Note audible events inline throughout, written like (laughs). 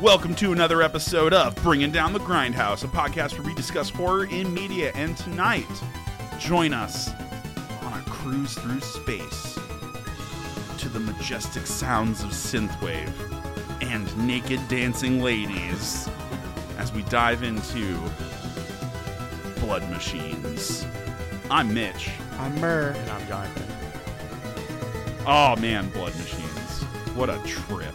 Welcome to another episode of Bringing Down the Grindhouse, a podcast where we discuss horror in media. And tonight, join us on a cruise through space to the majestic sounds of synthwave and naked dancing ladies as we dive into Blood Machines. I'm Mitch. I'm Murr. And I'm Jonathan. Oh man, Blood Machines. What a trip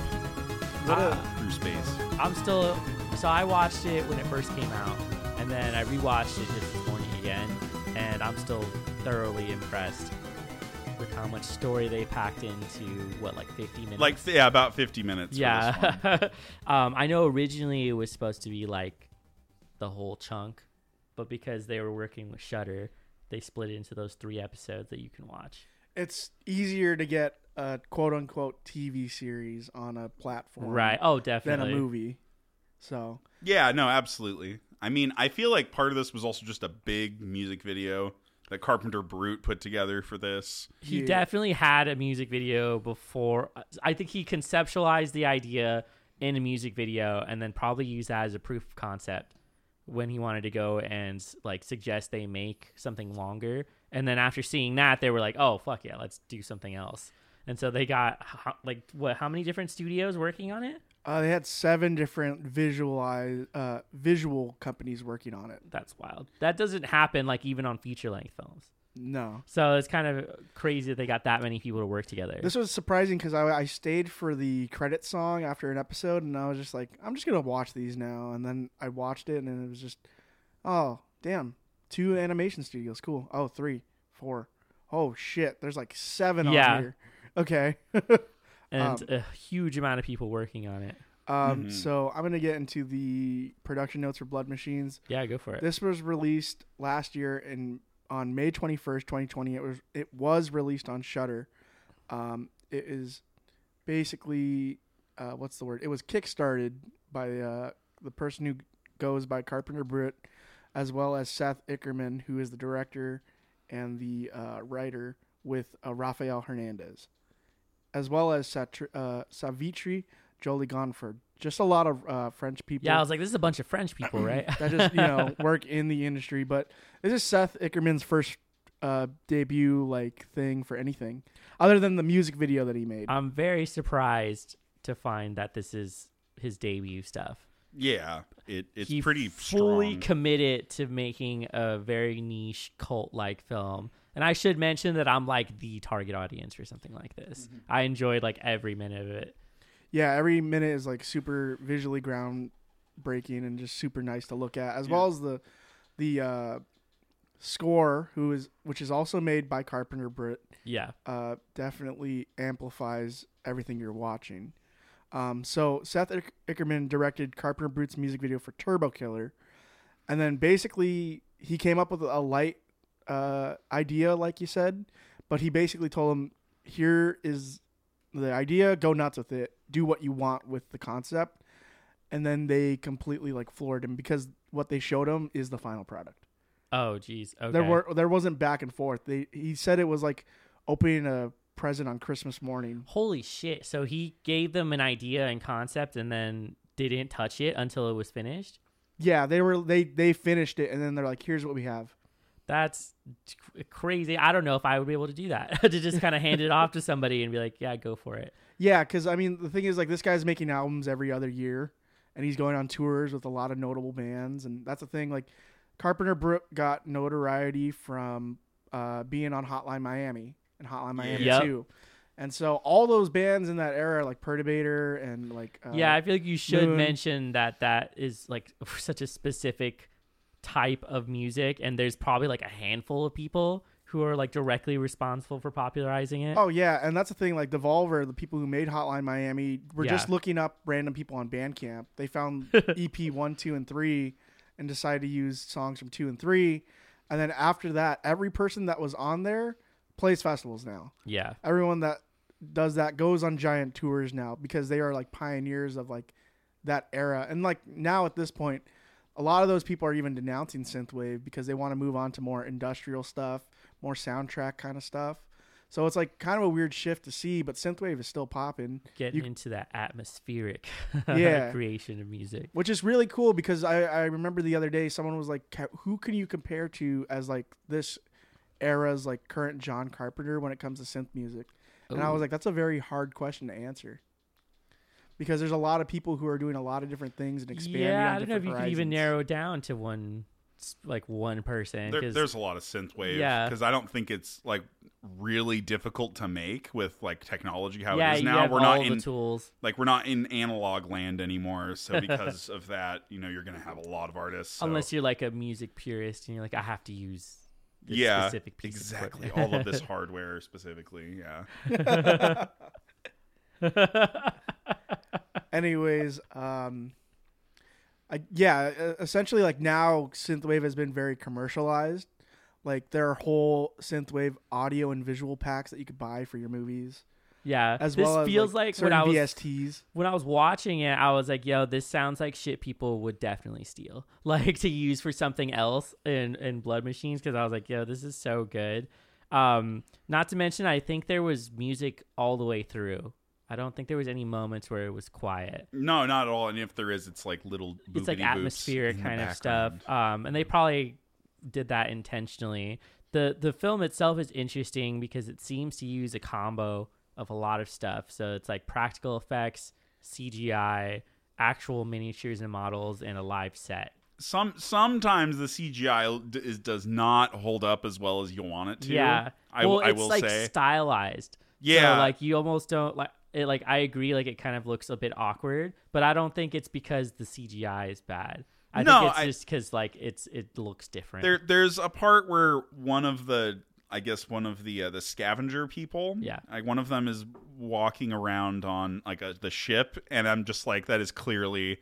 What a- through space. I'm still. So I watched it when it first came out, and then I rewatched it just this morning again, and I'm still thoroughly impressed with how much story they packed into what, like 50 minutes. Like yeah, about 50 minutes. for this one. yeah. (laughs) um, I know originally it was supposed to be like the whole chunk, but because they were working with Shudder, they split it into those three episodes that you can watch. It's easier to get a quote unquote TV series on a platform Right. Oh, definitely than a movie. So Yeah, no, absolutely. I mean, I feel like part of this was also just a big music video that Carpenter Brut put together for this. he Yeah. definitely had a music video before i think he conceptualized the idea in a music video and then probably used that as a proof of concept when he wanted to go and like suggest they make something longer and then after seeing that they were like oh fuck yeah let's do something else. And so they got like what how many different studios working on it? Uh, they had seven different visualize uh, visual companies working on it. that's wild. That doesn't happen like even on feature length films. No, so it's kind of crazy that they got that many people to work together. This was surprising because I, I stayed for the credit song after an episode, and I was just like, I'm just gonna watch these now. And then I watched it, and it was just, oh damn, two animation studios, cool. Oh, three, four. Oh shit, there's like seven Yeah. on here. Okay. (laughs) and um, a huge amount of people working on it Um, Mhm. So I'm gonna get into the production notes for Blood Machines. Yeah, go for it. This was released last year in on May 21st, 2020. It was it was released on Shudder. Um, it is basically uh, what's the word? It was kickstarted by uh, the person who goes by Carpenter Brut, as well as Seth Ickerman, who is the director and the uh, writer, with uh, Rafael Hernandez, as well as Satri- uh, Savitri Joly-Gonfard. Just a lot of uh, French people yeah, I was like, this is a bunch of French people, (clears throat) right? that just you know (laughs) work in the industry. But this is Seth Ickerman's first uh, debut like thing for anything other than the music video that he made. I'm very surprised to find that this is his debut stuff. Yeah, it, it's he pretty fully strong. committed to making a very niche cult like film. And I should mention that I'm like the target audience for something like this. Mm-hmm. I enjoyed like every minute of it. yeah, every minute is like super visually groundbreaking and just super nice to look at, as Yeah. well as the the uh, score, who is which is also made by Carpenter Brut. Yeah. uh, definitely amplifies everything you're watching. Um, so Seth Ick- Ickerman directed Carpenter Brut's music video for Turbo Killer, and then basically he came up with a light uh, idea, like you said, but he basically told him, "Here is the idea. Go nuts with it. Do what you want with the concept." And then they completely like floored him because what they showed him is the final product. Oh, geez. Okay. There were there wasn't back and forth. They he said it was like opening a present on Christmas morning. Holy shit. So he gave them an idea and concept and then didn't touch it until it was finished? Yeah, they were they they finished it and then they're like, here's what we have. That's crazy. I don't know if I would be able to do that (laughs) to just kind of hand it off to somebody and be like, "Yeah, go for it." Yeah, because I mean the thing is like this guy's making albums every other year, and he's going on tours with a lot of notable bands, and that's the thing. Like Carpenter Brut got notoriety from uh, being on Hotline Miami and Hotline Miami Yep. too, and so all those bands in that era like Perturbator and like uh, yeah, I feel like you should Moon. mention that that is like (laughs) such a specific type of music, and there's probably like a handful of people who are like directly responsible for popularizing it. Oh yeah, and that's the thing. Like Devolver, the people who made Hotline Miami, were just looking up random people on Bandcamp. They found (laughs) EP one, two, and three, and decided to use songs from two and three. And then after that, every person that was on there plays festivals now. Yeah, Everyone that does that goes on giant tours now because they are like pioneers of like that era. And like now at this point, a lot of those people are even denouncing synthwave because they want to move on to more industrial stuff, more soundtrack kind of stuff. So it's like kind of a weird shift to see, but synthwave is still popping, Getting You- into that atmospheric (laughs) Yeah. creation of music. which is really cool because I, I remember the other day someone was like, "Who can you compare to as like this era's like current John Carpenter when it comes to synth music?" And I was like, "That's a very hard question to answer." Because there's a lot of people who are doing a lot of different things and expanding. yeah, on I don't know if you different could even narrow it down to one, s- like one person. There, 'cause- there's a lot of synthwave. Yeah. Because I don't think it's like really difficult to make with like technology how yeah, it is you now. have We're all not the in tools. like we're not in analog land anymore. So (laughs) because of that, you know, you're gonna have a lot of artists. so- Unless you're like a music purist and you're like, I have to use this yeah, specific piece exactly. of All of this (laughs) hardware specifically. Yeah. (laughs) Anyways, um, I, yeah, essentially, like now, synthwave has been very commercialized. Like there are whole synthwave audio and visual packs that you could buy for your movies, yeah, as this well as feels like, when I was VSTs. when I was watching it, I was like, "Yo, this sounds like shit people would definitely steal, (laughs) like to use for something else in in Blood Machines." Because I was like, "Yo, this is so good." Um, not to mention, I think there was music all the way through. I don't think there was any moments where it was quiet. No, not at all. And if there is, it's like little. It's like atmospheric kind of background. stuff. Um, and they probably did that intentionally. the The film itself is interesting because it seems to use a combo of a lot of stuff. So it's like practical effects, CGI, actual miniatures and models, and a live set. Some sometimes the CGI d- is, does not hold up as well as you want it to. Yeah. I, well, I it's will like say. stylized. Yeah. So, like you almost don't like it. Like I agree. Like it kind of looks a bit awkward, but I don't think it's because the CGI is bad. I No, think it's I- just because like it's it looks different. There, there's a part where one of the, I guess one of the uh, the scavenger people, Yeah. like one of them is walking around on like a, the ship, and I'm just like, that is clearly,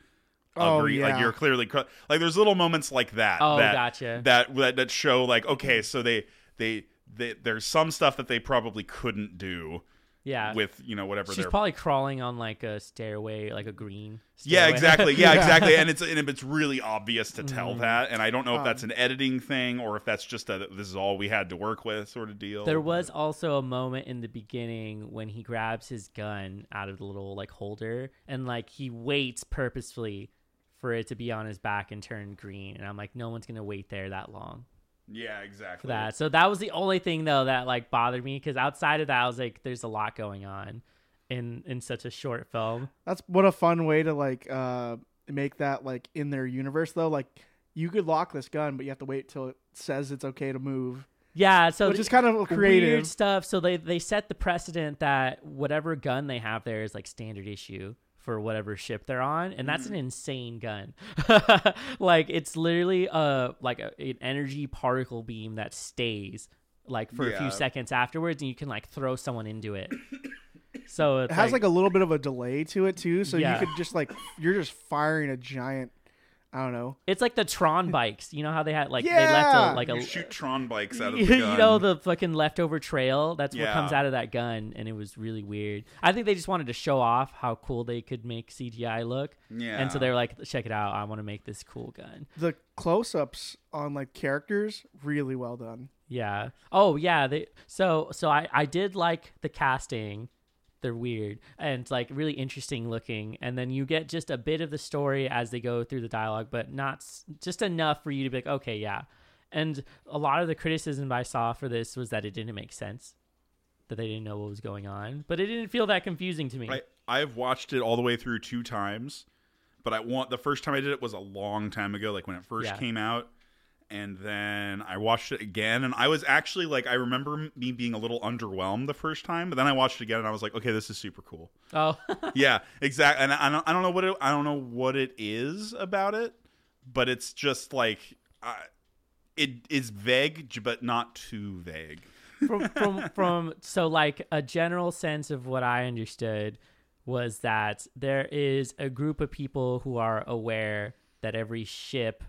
Oh, agree- yeah. like you're clearly cr- like there's little moments like that. Oh, that, gotcha. That that that show like okay, so they they. They, there's some stuff that they probably couldn't do yeah. with you know whatever She's probably crawling on like a stairway, like a green. Yeah, exactly. Yeah, (laughs) exactly. And it's and it's really obvious to tell that. And I don't know if Um, that's an editing thing or if that's just a this is all we had to work with sort of deal. There was also a moment in the beginning when he grabs his gun out of the little like holder and like he waits purposefully for it to be on his back and turn green. And I'm like, no one's gonna wait there that long Yeah, for exactly. that. So that was the only thing though that like bothered me because outside of that, I was like, there's a lot going on in in such a short film. That's what a fun way to like uh make that like in their universe though. Like you could lock this gun, but you have to wait till it says it's okay to move. Yeah, so Which is kind of creative. weird stuff. So they they set the precedent that whatever gun they have there is like standard issue for whatever ship they're on, and that's an Mm-hmm. insane gun. (laughs) like it's literally a like a, an energy particle beam that stays like for a few seconds afterwards, and you can like throw someone into it. (coughs) So it's It has like, a little bit of a delay to it too, so Yeah. you could just like you're just firing a giant. I don't know. it's like the Tron (laughs) bikes. You know how they had like they left a like you a shoot Tron bikes out of (laughs) the gun. you know the fucking leftover trail that's what comes out of that gun and it was really weird i think they just wanted to show off how cool they could make cgi look yeah. and so they were like check it out i want to make this cool gun The close-ups on like characters really well done. yeah oh yeah they so so i i did like the casting they're weird and like really interesting looking and then you get just a bit of the story as they go through the dialogue but not just enough for you to be like okay yeah and a lot of the criticism i saw for this was that it didn't make sense that they didn't know what was going on but it didn't feel that confusing to me I I've watched it all the way through two times, but I want the first time I did it was a long time ago, like when it first Yeah. came out. And then I watched it again, and I was actually like, I remember me being a little underwhelmed the first time, but then I watched it again, and I was like, okay, this is super cool. oh (laughs) yeah, exactly. And I, don't, I don't know what it, I don't know what it is about it, but it's just like, uh, it is vague, but not too vague. from from (laughs) from so like a general sense of what I understood was that there is a group of people who are aware that every ship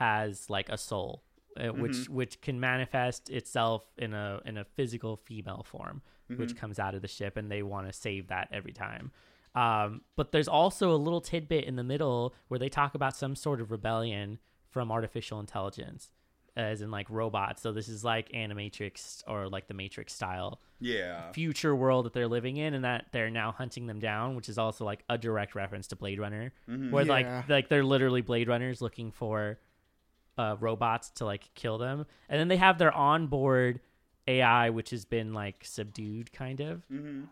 has like a soul uh, which which can manifest itself in a in a physical female form which comes out of the ship and they want to save that every time um, but there's also a little tidbit in the middle where they talk about some sort of rebellion from artificial intelligence as in like robots. So this is like Animatrix or like the Matrix style Yeah. future world that they're living in, and that they're now hunting them down, which is also like a direct reference to Blade Runner, Mhm. where Yeah. like like they're literally Blade Runners looking for uh, robots to like kill them, and then they have their onboard AI, which has been like subdued, kind of, Mhm.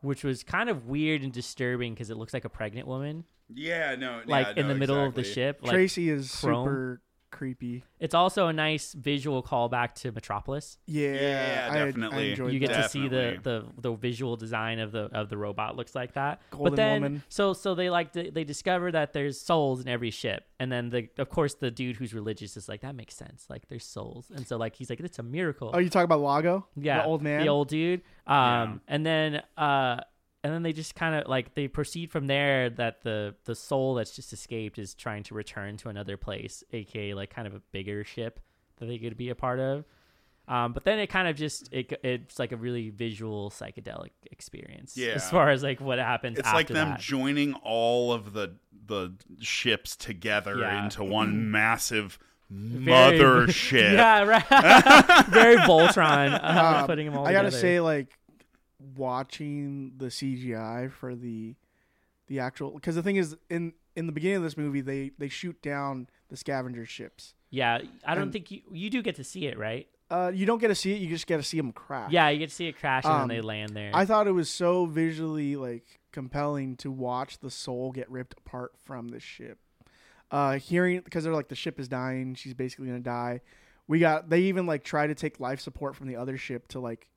which was kind of weird and disturbing because it looks like a pregnant woman, Yeah. No. like yeah, in no, the middle of the exactly. ship. Like Tracy is chrome. super creepy. it's also a nice visual callback to Metropolis. Yeah, Yeah, I- I, definitely. enjoyed you get that. to see the, the the visual design of the of the robot looks like that. Golden but then woman. so so they like they, they discover that there's souls in every ship, and then the of course the dude who's religious is like that makes sense. Like there's souls, and so like he's like it's a miracle. Oh, you talk about Lago? yeah, the old man. the old dude. Um, Yeah. and then uh. And then they just kind of like they proceed from there that the the soul that's just escaped is trying to return to another place, aka like kind of a bigger ship that they could be a part of. Um, but then it kind of just it, it's like a really visual psychedelic experience. Yeah. As far as like what happens. It's after like them that. joining all of the the ships together Yeah. into one massive Very- mothership. (laughs) Yeah, right. (laughs) Very Voltron. Uh, Um, putting them all I gotta together. say, like watching the CGI for the the actual because the thing is in in the beginning of this movie they they shoot down the scavenger ships. yeah, I don't and- think you you do get to see it, right? Uh, you don't get to see it; you just get to see them crash. Yeah, you get to see it crash and Um, then they land there. I thought it was so visually like compelling to watch the soul get ripped apart from the ship. Uh, hearing because they're like the ship is dying, she's basically gonna die. We got they even like try to take life support from the other ship to like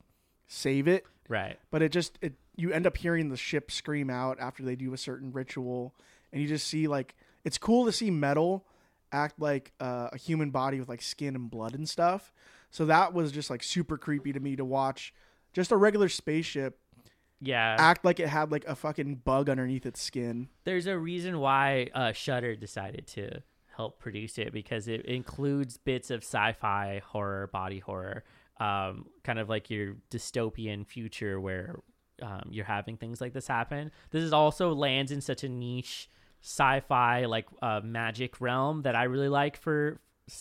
save it, right. but it just it you end up hearing the ship scream out after they do a certain ritual, and you just see like it's cool to see metal act like uh, a human body with like skin and blood and stuff. So that was just like super creepy to me to watch. Just a regular spaceship Yeah. act like it had like a fucking bug underneath its skin. There's a reason why uh, Shudder decided to help produce it because it includes bits of sci-fi horror, body horror, um, kind of like your dystopian future where um, you're having things like this happen. This is also lands in such a niche sci-fi like uh, magic realm that I really like for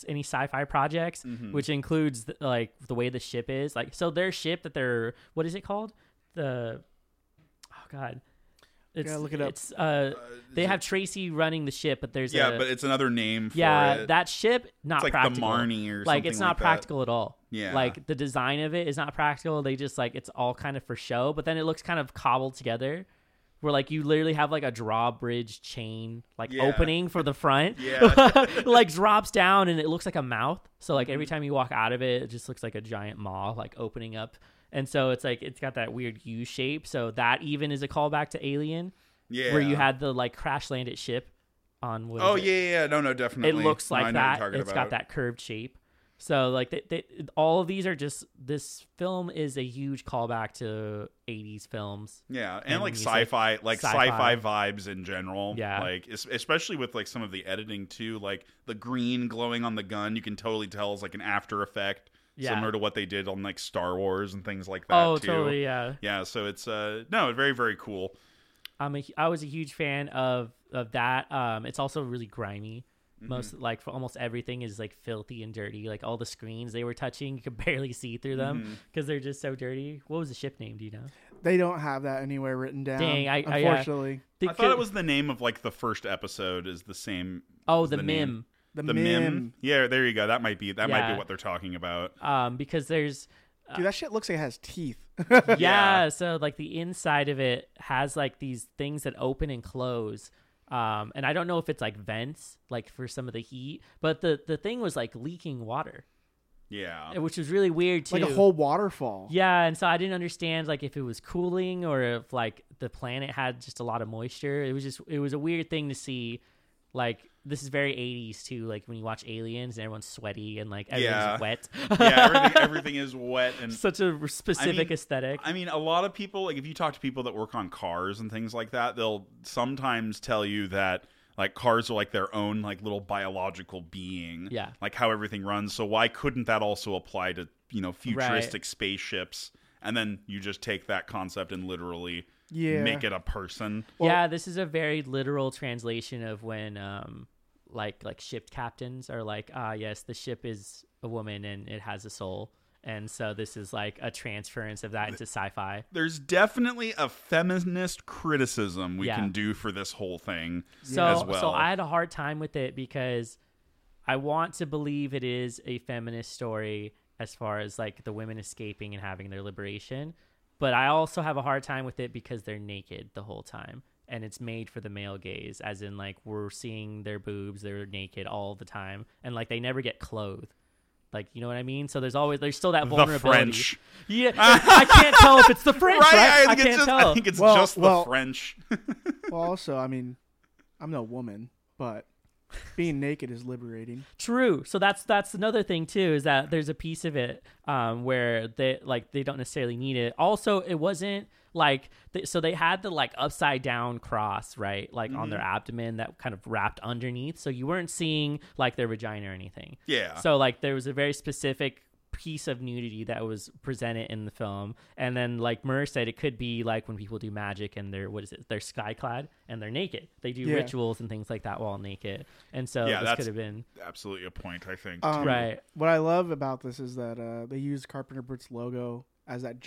any sci-fi projects, Mm-hmm. which includes the, like the way the ship is. Like so, their ship that they're what is it called? The oh god. It's, look it up. It's uh, they is have Tracy running the ship, but there's Yeah, a, but it's another name for yeah it. that ship not it's like practical. the Marnie or like something it's not like that. practical at all. Yeah. like the design of it is not practical. They just like it's all kind of for show, but then it looks kind of cobbled together. Where like you literally have like a drawbridge chain like Yeah. opening for the front, (laughs) Yeah. (laughs) like drops down and it looks like a mouth. So like Mm-hmm. every time you walk out of it, it just looks like a giant maw like opening up. And so it's like it's got that weird U shape. So that even is a callback to Alien yeah. where you had the like crash landed ship on. Oh yeah, yeah, yeah. No, no, definitely. It looks like that. It's about. got that curved shape. So like they, they, all of these are just this film is a huge callback to 80s films. Yeah, and, and like sci-fi, like Sci-fi. sci-fi vibes in general. Yeah. like especially with like some of the editing too, like the green glowing on the gun, you can totally tell is like an after effect, Yeah. similar to what they did on like Star Wars and things like that. Oh, too. totally, yeah. Yeah, so it's uh no, very very cool. I'm a, I was a huge fan of of that. Um, it's also really grimy. Mm-hmm. Most like for almost everything is like filthy and dirty. Like all the screens they were touching, (laughs) you could barely see through them Mm-hmm. because they're just so dirty. What was the ship name? Do you know? They don't have that anywhere written down. Dang, I- I, uh, unfortunately. They I thought it was the name of like the first episode is the same. oh is the, name. mim. the, The mim. mim. Yeah, there you go. That might be that might be what they're talking about. Um, because there's Dude, that shit looks like it has teeth. yeah, Yeah. so like the inside of it has like these things that open and close um and i don't know if it's like vents like for some of the heat but the the thing was like leaking water Yeah. which was really weird too like a whole waterfall. yeah and so i didn't understand like if it was cooling or if like the planet had just a lot of moisture it was just it was a weird thing to see like this is very 80s too like when you watch aliens and everyone's sweaty and like everything's Yeah. wet yeah, everything (laughs) everything is wet and such a specific mean, aesthetic I mean, a lot of people, like if you talk to people that work on cars and things like that, they'll sometimes tell you that like cars are like their own like little biological being. Yeah. Like how everything runs. So why couldn't that also apply to, you know, futuristic spaceships? And then you just take that concept and literally Yeah. make it a person. Well- yeah, this is a very literal translation of when um like like ship captains are like ah yes the ship is a woman and it has a soul and so this is like a transference of that into sci-fi There's definitely a feminist criticism we Yeah. can do for this whole thing so as well. so i had a hard time with it because i want to believe it is a feminist story as far as like the women escaping and having their liberation but i also have a hard time with it because they're naked the whole time and it's made for the male gaze as in like we're seeing their boobs they're naked all the time and like they never get clothed like you know what i mean so there's always there's still that vulnerability. the vulnerability French. yeah i can't tell if it's the (laughs) french right, I think can't it's just tell I think it's Well- just the French. (laughs) Well, also, I mean, I'm no woman, but being naked is liberating. (laughs) True. So that's that's another thing too is that there's a piece of it um, where they like they don't necessarily need it. Also, it wasn't like th- so they had the like upside down cross right like on their abdomen that kind of wrapped underneath, so you weren't seeing like their vagina or anything. Yeah. So like there was a very specific piece of nudity that was presented in the film and then like Murr said it could be like when people do magic and they're what is it they're sky clad and they're naked they do Yeah. rituals and things like that while naked and so Yeah, this could have been Absolutely a point, I think. Um, Right. What I love about this is that uh, they use Carpenter Brut's logo as that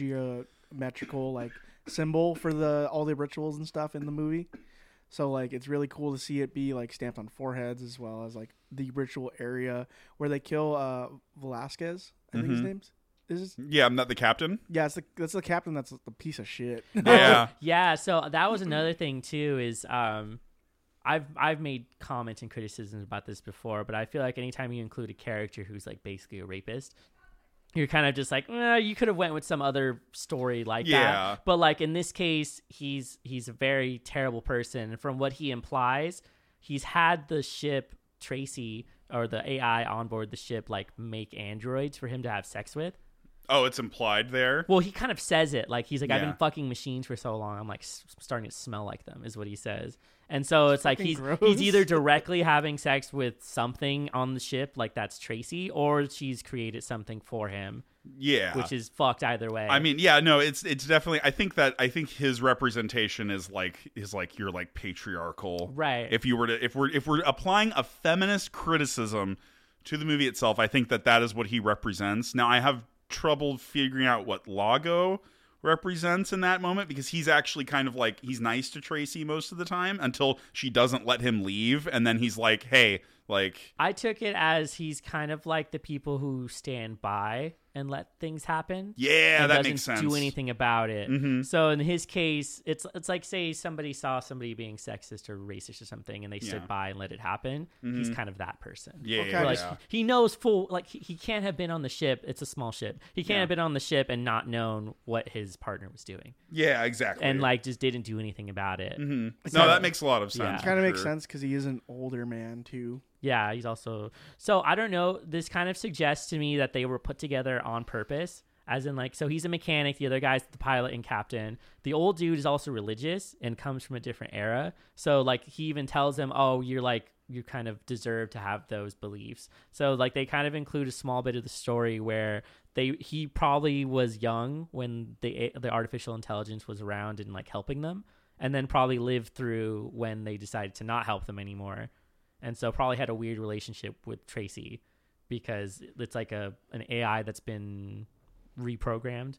geometrical like symbol for the all the rituals and stuff in the movie. So like it's really cool to see it be like stamped on foreheads as well as like the ritual area where they kill uh Velasquez. I think his Mhm. name's is his, yeah, I'm not the captain. yeah, it's the, that's the captain. That's the piece of shit. (laughs) Yeah. Yeah, so that was another thing too. Is um, I've I've made comments and criticisms about this before, but I feel like anytime you include a character who's like basically a rapist, you're kind of just like, eh, you could have went with some other story like Yeah. that. But like in this case, he's he's a very terrible person. And from what he implies, he's had the ship Tracy or the AI on board the ship like make androids for him to have sex with. Oh, it's implied there. Well, he kind of says it like he's like, I've Yeah. been fucking machines for so long. I'm like s- starting to smell like them, is what he says. And so it's like fucking he's gross. he's either (laughs) directly having sex with something on the ship, like that's Tracy, or she's created something for him, Yeah. which is fucked either way. I mean, yeah, no, it's it's definitely. I think that I think his representation is like is like you're like patriarchal, Right. If you were to if we're if we're applying a feminist criticism to the movie itself, I think that that is what he represents. Now, I have trouble figuring out what Lago represents in that moment because he's actually kind of like he's nice to Tracy most of the time until she doesn't let him leave, and then he's like, "Hey, like." I took it as he's kind of like the people who stand by and let things happen. Yeah, and that doesn't makes sense. do anything about it. Mhm. So in his case, it's it's like say somebody saw somebody being sexist or racist or something, and they stood Yeah. by and let it happen. He's kind of that person. Yeah, Okay. yeah, like yeah. he knows full like he, he can't have been on the ship. It's a small ship. He can't Yeah. have been on the ship and not known what his partner was doing, Yeah, exactly. and like just didn't do anything about it. Mm-hmm. It's no, that makes a lot of Yeah. sense. kind of makes sure. sense because he is an older man too. Yeah, he's also so I don't know. This kind of suggests to me that they were put together on purpose. As in, like, so he's a mechanic. The other guy's the pilot and captain. The old dude is also religious and comes from a different era. So, like, he even tells him, "Oh, you're like, you kind of deserve to have those beliefs." So, like, they kind of include a small bit of the story where they he probably was young when the the artificial intelligence was around and like helping them, and then probably lived through when they decided to not help them anymore and so probably had a weird relationship with Tracy because it's like a an AI that's been reprogrammed,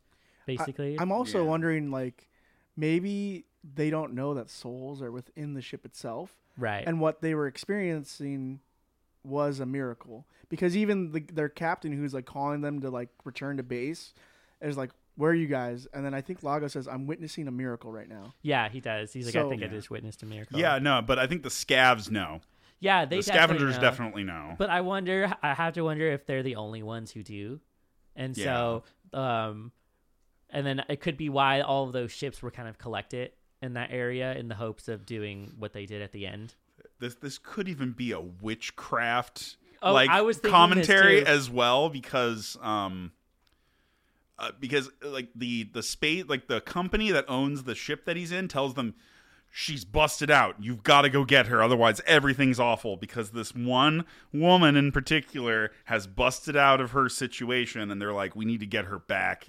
basically. I'm also Yeah. wondering like maybe they don't know that souls are within the ship itself, right. and what they were experiencing was a miracle because even the, their captain who's like calling them to like return to base is like where are you guys and then i think lago says i'm witnessing a miracle right now yeah, he does. He's like, I So- think I just witnessed a miracle. Yeah, no, but I think the scavs know. Yeah, they the definitely scavengers know. definitely know. But I wonder. I have to wonder if they're the only ones who do, and so, um, and then it could be why all of those ships were kind of collected in that area in the hopes of doing what they did at the end. this this could even be a witchcraft Oh, like I was commentary as well because um uh, because like the the space like the company that owns the ship that he's in tells them she's busted out you've got to go get her otherwise everything's awful because this one woman in particular has busted out of her situation and they're like we need to get her back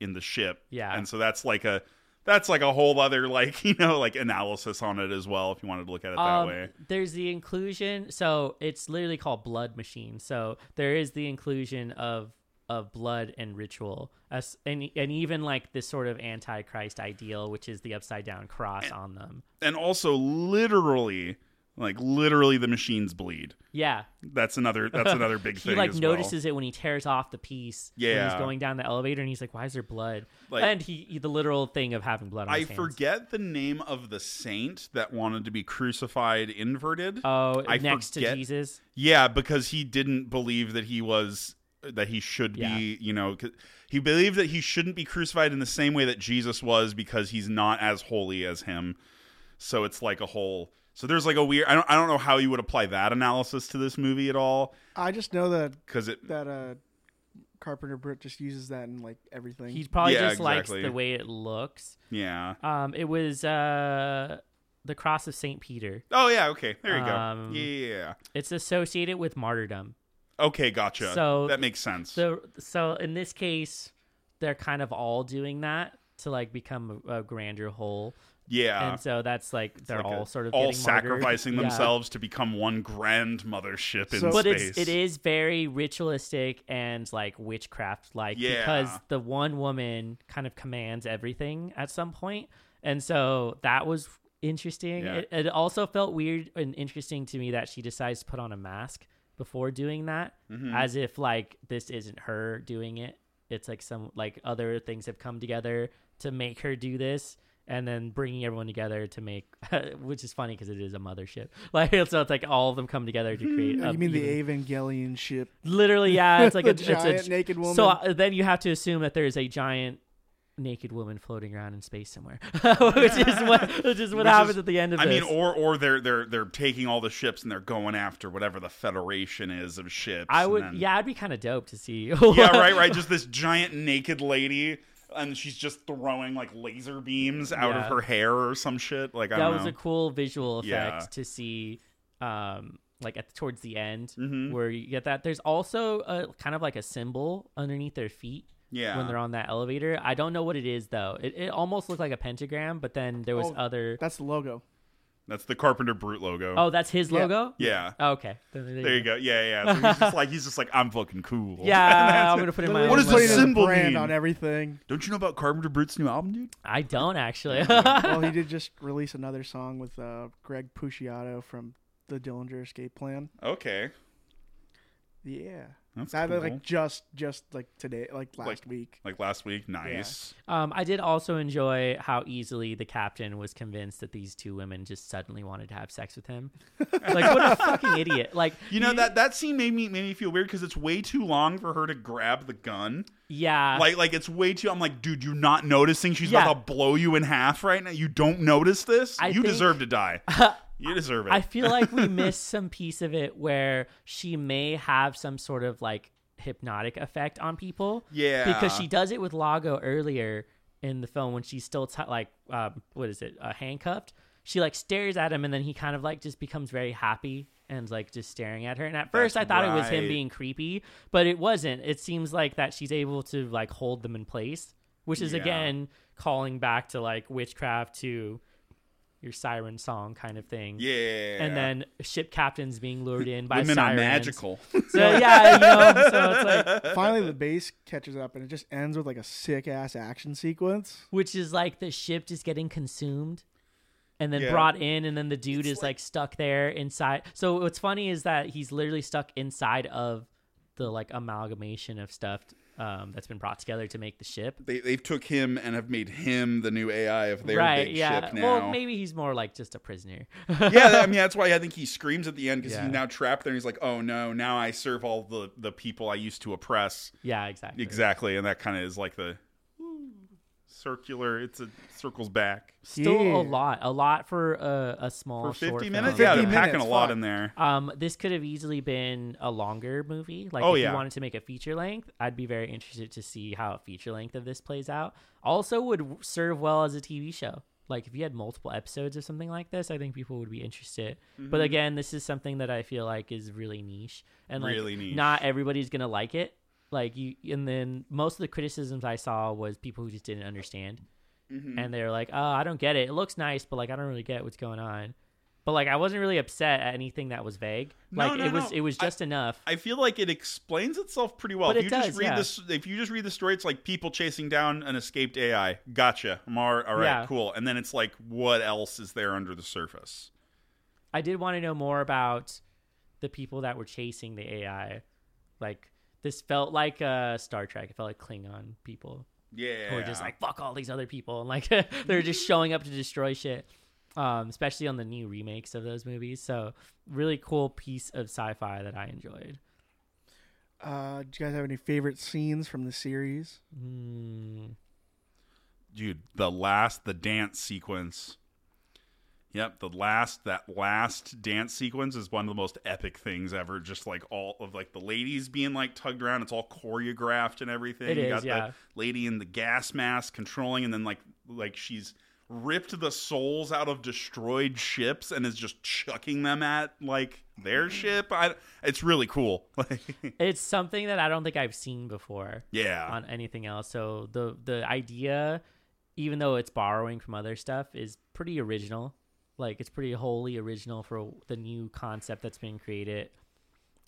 in the ship Yeah. and so that's like a that's like a whole other like (laughs) you know like analysis on it as well if you wanted to look at it that Um, way. There's the inclusion, so it's literally called Blood Machine. So there is the inclusion of of blood and ritual, as and and even like this sort of antichrist ideal, which is the upside down cross on them. And also literally like literally the machines bleed. Yeah, That's another that's another (laughs) big he thing. like as well. notices it when he tears off the piece. when Yeah. he's going down the elevator, and he's like, "Why is there blood?" Like- and he, he- the literal thing of having blood. on I his hands. forget the name of the saint that wanted to be crucified inverted. Oh, I next forget- to Jesus. Yeah, because he didn't believe that he was that he should Yeah. be, you know, 'cause he believed that he shouldn't be crucified in the same way that Jesus was because he's not as holy as him. So it's like a whole so there's like a weird I don't I don't know how you would apply that analysis to this movie at all I just know that cuz it that uh, Carpenter Brut just uses that in like everything. He probably Yeah, just likes the way it looks. yeah. Um, it was uh the cross of Saint Peter. Oh yeah, okay. There you Um, go. Yeah. It's associated with martyrdom. Okay, gotcha. So- that makes sense. So so in this case, they're kind of all doing that to like become a, a grander whole. yeah. and so that's like they're Like all a- sort of all getting martyred. sacrificing Yeah. themselves to become one grand mothership in So- But it's it is very ritualistic and like witchcraft like Yeah. because the one woman kind of commands everything at some point. point, and so that was interesting. Yeah. It, it also felt weird and interesting to me that she decides to put on a mask before doing that, Mm-hmm. as if like this isn't her doing it. It's like some like other things have come together to make her do this. And then bringing everyone together to make, (laughs) which is funny because it is a mothership. (laughs) Like so, it's like all of them come together to (laughs) create. A you mean even- the Evangelion ship? Literally, yeah, it's like The a, it's giant a naked woman. So uh, then you have to assume that there is a giant naked woman floating around in space somewhere, (laughs) (laughs) which is what which is what Which happens is- at the end of I this. mean, or or they're they're they're taking all the ships and they're going after whatever the Federation is of ships. I would, then- yeah, I'd be kind of dope to see. (laughs) yeah, right, right. Just this giant naked lady, and she's just throwing like laser beams out Yeah. of her hair or some shit. Like I that was know. a cool visual effect Yeah. to see. Um, like at towards the end Mhm. where you get that. There's also a kind of like a symbol underneath their feet. Yeah, When they're on that elevator, I don't know what it is though. It, it almost looked like a pentagram, but then there was Oh, other. That's the logo. that's the Carpenter Brut logo. Oh, that's his Yeah. logo. yeah. Oh, okay. Then There you go. Yeah, yeah. So he's just (laughs) like he's just like I'm fucking cool. Yeah, (laughs) I'm gonna put in my. Literally What own does putting the his logo. symbol brand mean? on everything. Don't you know about Carpenter Brut's new album, dude? I don't actually. (laughs) well, he did just release another song with uh, Greg Puciato from the Dillinger Escape Plan. Okay, Yeah, that's that cool. like just just like today, like last Like- week. like last week. Nice. um, I did also enjoy how easily the captain was convinced that these two women just suddenly wanted to have sex with him. (laughs) like, what a fucking idiot! Like, You know that that scene made me made me feel weird because it's way too long for her to grab the gun. Yeah, Like like it's way too. I'm like, dude, you're not noticing she's Yeah. about to blow you in half right now. You don't notice this. I you think- deserve to die. (laughs) you deserve it. I feel like we missed some piece of it where she may have some sort of like hypnotic effect on people. Yeah. because she does it with Lago earlier in the film when she's still t- like um, what is it uh, handcuffed. She like stares at him and then he kind of like just becomes very happy and like just staring at her. And at first That's I thought it was him being creepy, but it wasn't. It seems like that she's able to like hold them in place, which is Yeah. again calling back to like witchcraft to your siren song kind of thing. yeah. And then ship captains being lured in by women sirens. are magical. (laughs) So yeah, you know, so it's like (laughs) Finally, the base catches up, and it just ends with like a sick ass action sequence. which is like the ship just getting consumed and then Yeah. brought in and then the dude It's is like, stuck there inside so what's funny is that he's literally stuck inside of the like amalgamation of stuff um, that's been brought together to make the ship they they've took him and have made him the new AI of their right big yeah ship now. well maybe he's more like just a prisoner (laughs) yeah, I (laughs) mean that's why I think he screams at the end because Yeah. he's now trapped there. and He's like, "Oh no, now I serve all the the people I used to oppress." yeah exactly Exactly, and that kind of is like the circular. It's a circles back still Yeah. a lot a lot for a, a small for short fifty film. minutes. Yeah, they're packing minutes, a lot fuck. in there. Um, this could have easily been a longer movie. Like, Oh, if yeah. you wanted to make a feature length, I'd be very interested to see how a feature length of this plays out. Also, would serve well as a TV show. Like, if you had multiple episodes of something like this, I think people would be interested. Mm-hmm. But again, this is something that I feel like is really niche, and like, Really niche. not everybody's gonna like it. Like you, and then most of the criticisms I saw was people who just didn't understand. Mm-hmm. and they're like, "Oh, I don't get it. It looks nice, but like I don't really get what's going on." But like I wasn't really upset at anything that was vague. No, Like no, it was no. it was I- just enough. I feel like it explains itself pretty well. But if you just read yeah. this, if you just read the story, it's like people chasing down an escaped AI. Gotcha. I'm all, all right, Yeah. cool. And then it's like, what else is there under the surface? I did want to know more about the people that were chasing the AI. Like this felt like uh, Star Trek. It felt like Klingon people Yeah. who were just like fuck all these other people and like (laughs) they're just showing up to destroy shit. Um, especially on the new remakes of those movies. So really cool piece of sci-fi that I enjoyed. Uh, do you guys have any favorite scenes from the series? Mm, dude, the last the dance sequence. Yep, the last that last dance sequence is one of the most epic things ever. Just like all of like the ladies being like tugged around, it's all choreographed and everything. It you is, got yeah. the lady in the gas mask controlling, and then like like she's ripped the souls out of destroyed ships and is just chucking them at like their mm-hmm. ship. I, it's really cool. (laughs) It's something that I don't think I've seen before. yeah, on anything else. So the the idea, even though it's borrowing from other stuff, is pretty original. Like it's pretty wholly original for the new concept that's being created.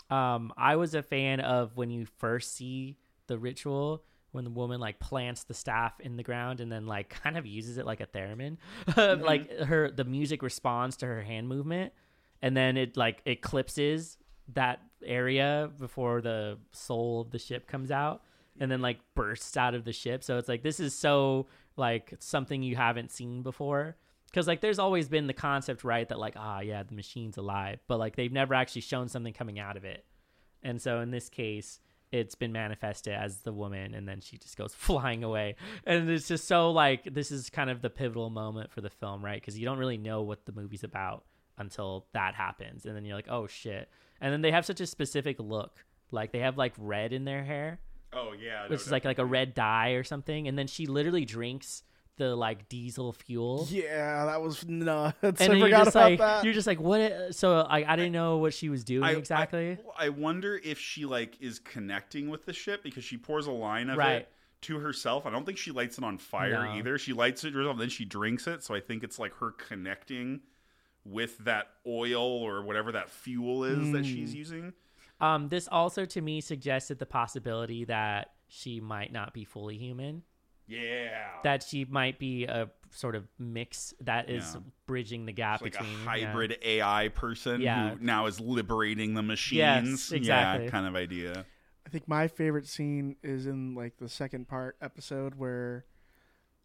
Um, I was a fan of when you first see the ritual when the woman like plants the staff in the ground and then like (laughs) kind of uses it like a theremin. (laughs) like her the music responds to her hand movement and then it like eclipses that area before the soul of the ship comes out and then like bursts out of the ship so it's like this is so like something you haven't seen before because like there's always been the concept right that like ah yeah the machine's alive but like they've never actually shown something coming out of it. And so in this case it's been manifested as the woman and then she just goes (laughs) flying away. And it's just so like this is kind of the pivotal moment for the film right? Because you don't really know what the movie's about until that happens. And then you're like oh shit. And then they have such a specific look. Like they have like red in their hair. Oh yeah, which is like like a red dye or something. And then she literally drinks the like diesel fuel Yeah, that was nuts. and I then you're forgot just about like that. you're just like what i- so I, I didn't know what she was doing I- exactly I, I wonder if she like is connecting with the ship because she pours a line of Right. it to herself. I don't think she lights it on fire No. either. She lights it herself, and then she drinks it. So I think it's like her connecting with that oil or whatever that fuel is that she's using. Um, this also to me suggested the possibility that she might not be fully human. Yeah, That she might be a sort of mix that is Yeah. bridging the gap It's like between a yeah. hybrid AI person Yeah. who now is liberating the machines. Yes, exactly. Yeah, kind of idea. I think my favorite scene is in like the second part episode where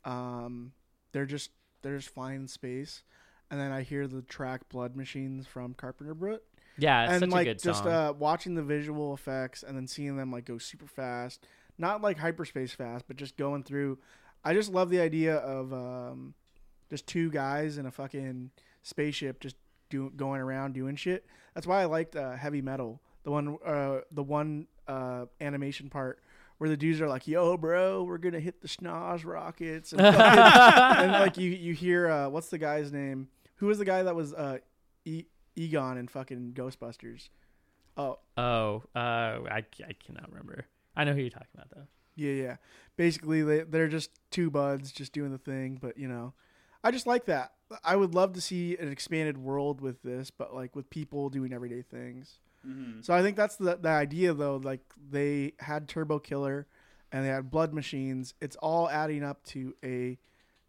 um they're just they're just flying in space and then I hear the track Blood Machines from Carpenter Brut. Yeah, it's and such like a good just uh watching the visual effects and then seeing them like go super fast. Not like hyperspace fast, but just going through I just love the idea of um just two guys in a fucking spaceship just do, going around doing shit. That's why I liked uh, heavy metal. The one, uh, the one uh, animation part where the dudes are like, "Yo, bro, we're gonna hit the schnoz rockets," and, fucking- (laughs) and like you, you hear uh, what's the guy's name? Who was the guy that was uh, e- Egon in fucking Ghostbusters? Oh, oh, uh, I, I cannot remember. I know who you're talking about though. Yeah, yeah. Basically, they they're just two buds just doing the thing, but you know, I just like that. I would love to see an expanded world with this, but like with people doing everyday things. Mm-hmm. So I think that's the the idea though. Like they had Turbo Killer, and they had Blood Machines. It's all adding up to a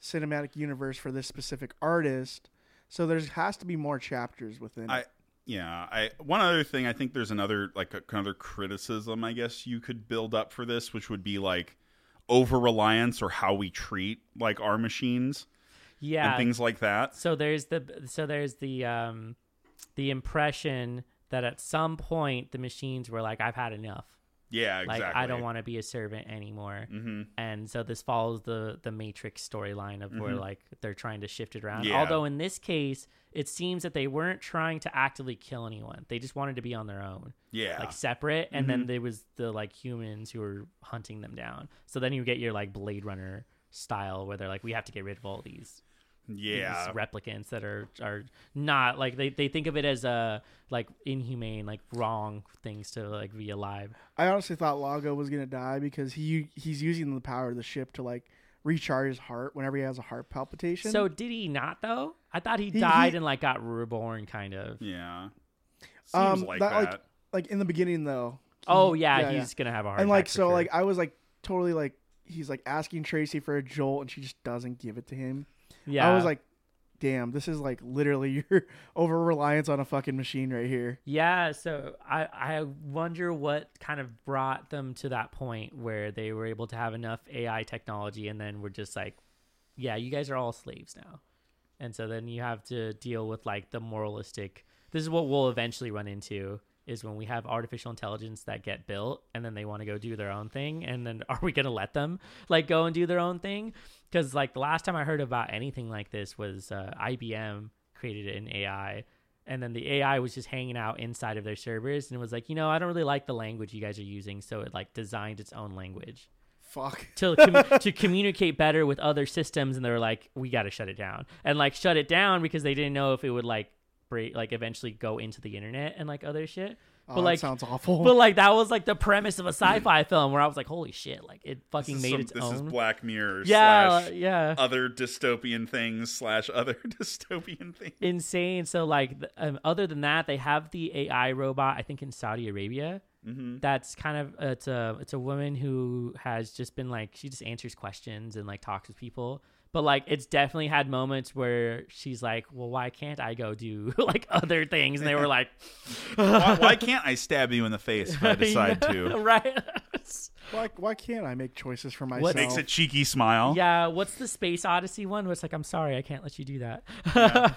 cinematic universe for this specific artist. So there has to be more chapters within. I it. Yeah, I one other thing I think there's another like a, another criticism I guess you could build up for this, which would be like over reliance or how we treat like our machines Yeah, and things like that. so there's the so there's the um the impression that at some point the machines were like, I've had enough. Yeah, Like. I don't want to be a servant anymore. hmm and so this follows the the matrix storyline of where Mhm. like they're trying to shift it around Yeah. although in this case it seems that they weren't trying to actively kill anyone they just wanted to be on their own Yeah, like separate and then Mhm. there was the like humans who were hunting them down so then you get your like blade runner style where they're like we have to get rid of all these yeah. these replicants that are are not like they, they think of it as a like inhumane like wrong things to like be alive I honestly thought Lago was gonna die because he he's using the power of the ship to like recharge his heart whenever he has a heart palpitation. So did he not though? I thought he, He- died he- and like got reborn, kind of. Yeah. Seems Um, like that, that. like, like in the beginning though. he- Oh yeah, he's gonna have a heart and like so sure. like I was like totally like he's like asking Tracy for a jolt and she just doesn't give it to him. Yeah, I was like, damn, this is like literally (laughs) your over reliance on a fucking machine right here. Yeah, so I I wonder what kind of brought them to that point where they were able to have enough AI technology and then we're just like, yeah, you guys are all slaves now. And so then you have to deal with like the moralistic. This is what we'll eventually run into is when we have artificial intelligence that get built and then they want to go do their own thing and then (laughs) are we going to let them like go and do their own thing? Cuz like the last time I heard about anything like this was uh, IBM created an AI and then the AI was just hanging out inside of their servers and it was like, you know, I don't really like the language you guys are using, so it like designed its own language Fuck. (laughs) to commu- (laughs) to communicate better with other systems, and they were like, we got to shut it down, and like shut it down because they didn't know if it would like break, like eventually go into the internet and like other shit. Oh, But that like, sounds awful. but like that was like the premise of a sci-fi (laughs) film where I was like, holy shit, like it fucking made some- its this own. is Black Mirror yeah, slash yeah. other dystopian things slash other (laughs) dystopian things. insane. So like, um, other than that, they have the AI robot. I think in Saudi Arabia. Mm-hmm. That's kind of it's a it's a woman who has just been like she just answers questions and like talks with people. But like, it's definitely had moments where she's like, "Well, why can't I go do (laughs) like other things?" And they were like, (laughs) why, why can't I stab you in the face if I (laughs) decide Yeah, to? right? why why can't I make choices for myself? What- Makes a cheeky smile. yeah. What's the Space Odyssey one? Where it's like, "I'm sorry, I can't let you do that."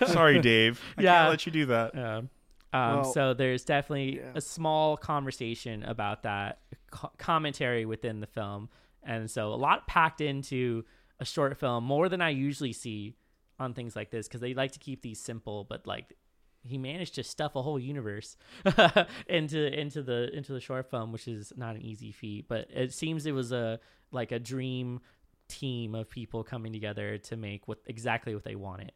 Sorry, Dave. I Yeah. can't let you do that. Yeah. Um, Well, so there's definitely yeah. a small conversation about that co- commentary within the film, and so a lot packed into a short film, more than I usually see on things like this, because they like to keep these simple, but like he managed to stuff a whole universe (laughs) into into the into the short film, which is not an easy feat. But it seems it was a like a dream team of people coming together to make what exactly what they wanted.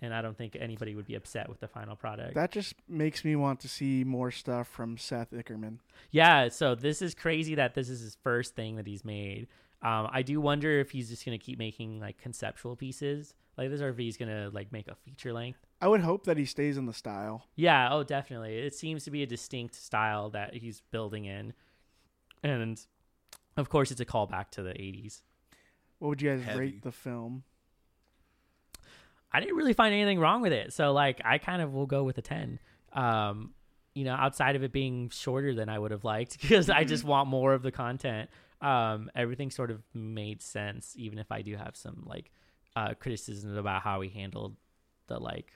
And I don't think anybody would be upset with the final product. That just makes me want to see more stuff from Seth Ickerman. Yeah, so this is crazy that this is his first thing that he's made. Um, I do wonder if he's just gonna keep making like conceptual pieces like this, or if he's gonna like make a feature length. I would hope that he stays in the style. Yeah, oh, definitely. It seems to be a distinct style that he's building in, and of course, it's a callback to the '80s. What would you guys Heavy. rate the film? I didn't really find anything wrong with it, so like I kind of will go with a ten. Um, you know, outside of it being shorter than I would have liked, (laughs) because I just want more of the content. Um, everything sort of made sense, even if I do have some like uh, criticisms about how he handled the like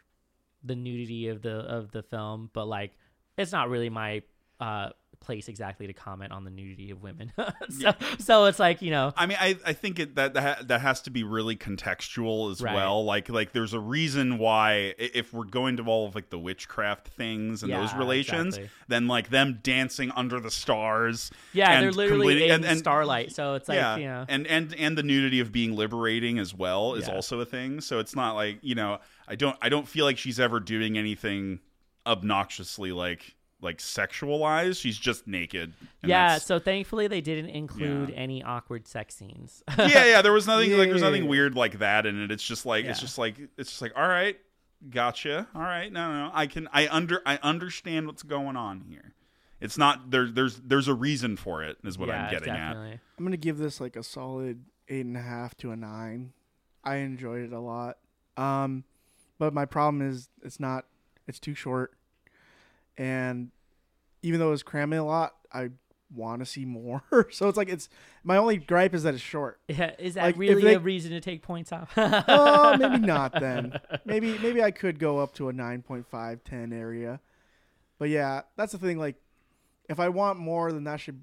the nudity of the of the film, but like it's not really my uh place exactly to comment on the nudity of women. (laughs) so, so it's like you know, I mean, I, I think it, that that that has to be really contextual as Right. well. Like like there's a reason why if we're going to all of like the witchcraft things and those relations, exactly. then like them dancing under the stars. yeah, and they're literally in and- and- starlight. So it's like yeah, you know, and and and the nudity of being liberating as well is Yeah. also a thing. So it's not like you know I don't I don't feel like she's ever doing anything obnoxiously like like sexualized. She's just naked. yeah. that's- So thankfully they didn't include Yeah. any awkward sex scenes. (laughs) yeah, yeah. There was nothing like there's nothing weird like that in it. It's just like it's just like it's just like all right, gotcha. All right, no, no, no. I can I under I understand what's going on here. It's not there. There's there's a reason for it. Is what yeah, I'm getting at. I'm gonna give this like a solid eight and a half to a nine. I enjoyed it a lot. Um, but my problem is it's not. It's too short, and even though it was cramming a lot, I want to see more. (laughs) so it's like it's my only gripe is that it's short. (laughs) Yeah, is that Like, really they- a reason to take points off? (laughs) oh, maybe not then. Maybe maybe I could go up to a 9.5, 10 area. But yeah, that's the thing. Like, if I want more, then that should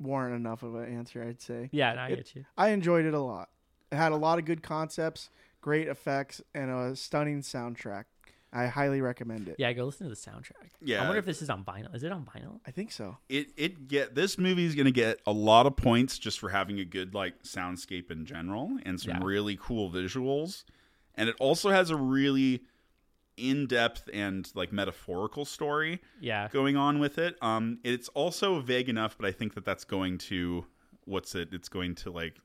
warrant enough of an answer. I'd say. Yeah, no, I It- get you. I enjoyed it a lot. It had a lot of good concepts, great effects, and a stunning soundtrack. I highly recommend it. Yeah, go listen to the soundtrack. Yeah. I wonder if this is on vinyl. Is it on vinyl? I think so. It it get this movie is gonna get a lot of points just for having a good like soundscape in general and some Yeah. really cool visuals, and it also has a really in depth and like metaphorical story. Yeah. going on with it. Um, it's also vague enough, but I think that that's going to what's it? It's going to like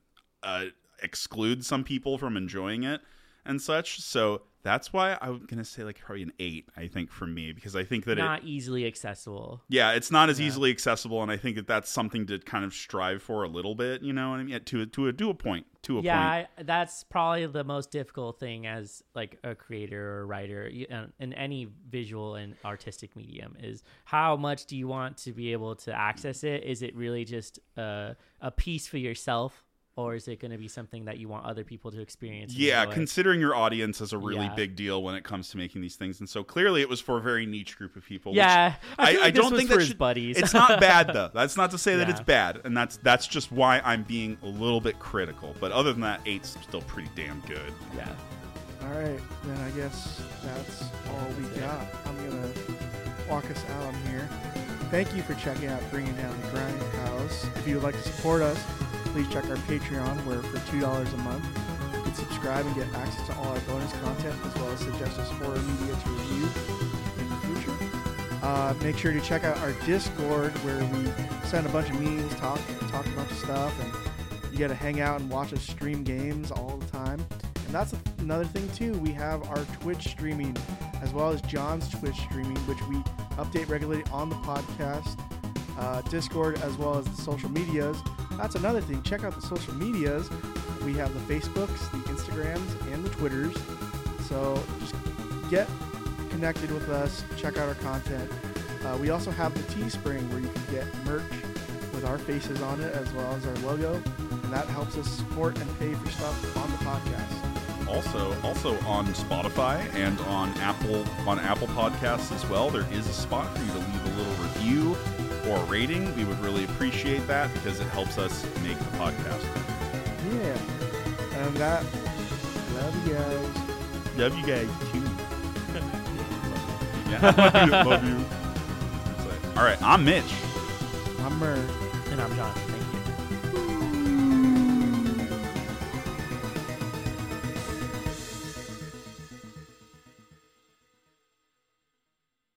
uh, exclude some people from enjoying it and such. So that's why I'm gonna say like probably an eight. I think for me because I think that it Not easily accessible. yeah, it's not as Yeah. easily accessible, and I think that that's something to kind of strive for a little bit. You know what I mean? To to a to a point. To a point. yeah, I, that's probably the most difficult thing as like a creator or writer uh, in any visual and artistic medium is how much do you want to be able to access it? Is it really just a, a piece for yourself, or is it going to be something that you want other people to experience? Yeah, enjoy? considering your audience is a really Yeah. big deal when it comes to making these things, and so clearly it was for a very niche group of people. yeah. I, I, feel I like this don't was think for that his should- buddies. It's not (laughs) bad though. That's not to say that Yeah. it's bad, and that's that's just why I'm being a little bit critical. But other than that, eight's still pretty damn good. yeah. All right, then I guess that's all we got. I'm gonna walk us out on here. Thank you for checking out Bringing Down the Grindhouse. If you would like to support us, please check our Patreon, where for two dollars a month you can subscribe and get access to all our bonus content, as well as suggest us horror media to review in the future. Uh, make sure to check out our Discord, where we send a bunch of memes, talk talk a bunch of stuff, and you get to hang out and watch us stream games all the time. And that's another thing too. We have our Twitch streaming, as well as John's Twitch streaming, which we update regularly on the podcast, uh, Discord, as well as the social medias. That's another thing. Check out the social medias. We have the Facebooks, the Instagrams, and the Twitters. So just get connected with us. Check out our content. Uh, we also have the Teespring where you can get merch with our faces on it as well as our logo, and that helps us support and pay for stuff on the podcast. Also, also on Spotify and on Apple on Apple Podcasts as well. There is a spot for you to leave a little review or a rating. We would really appreciate that because it helps us make the podcast. Yeah, and that. Love you guys. Love you guys too. (laughs) yeah, love you. Love you. All right, I'm Mitch. I'm Murr. And I'm John. Thank you.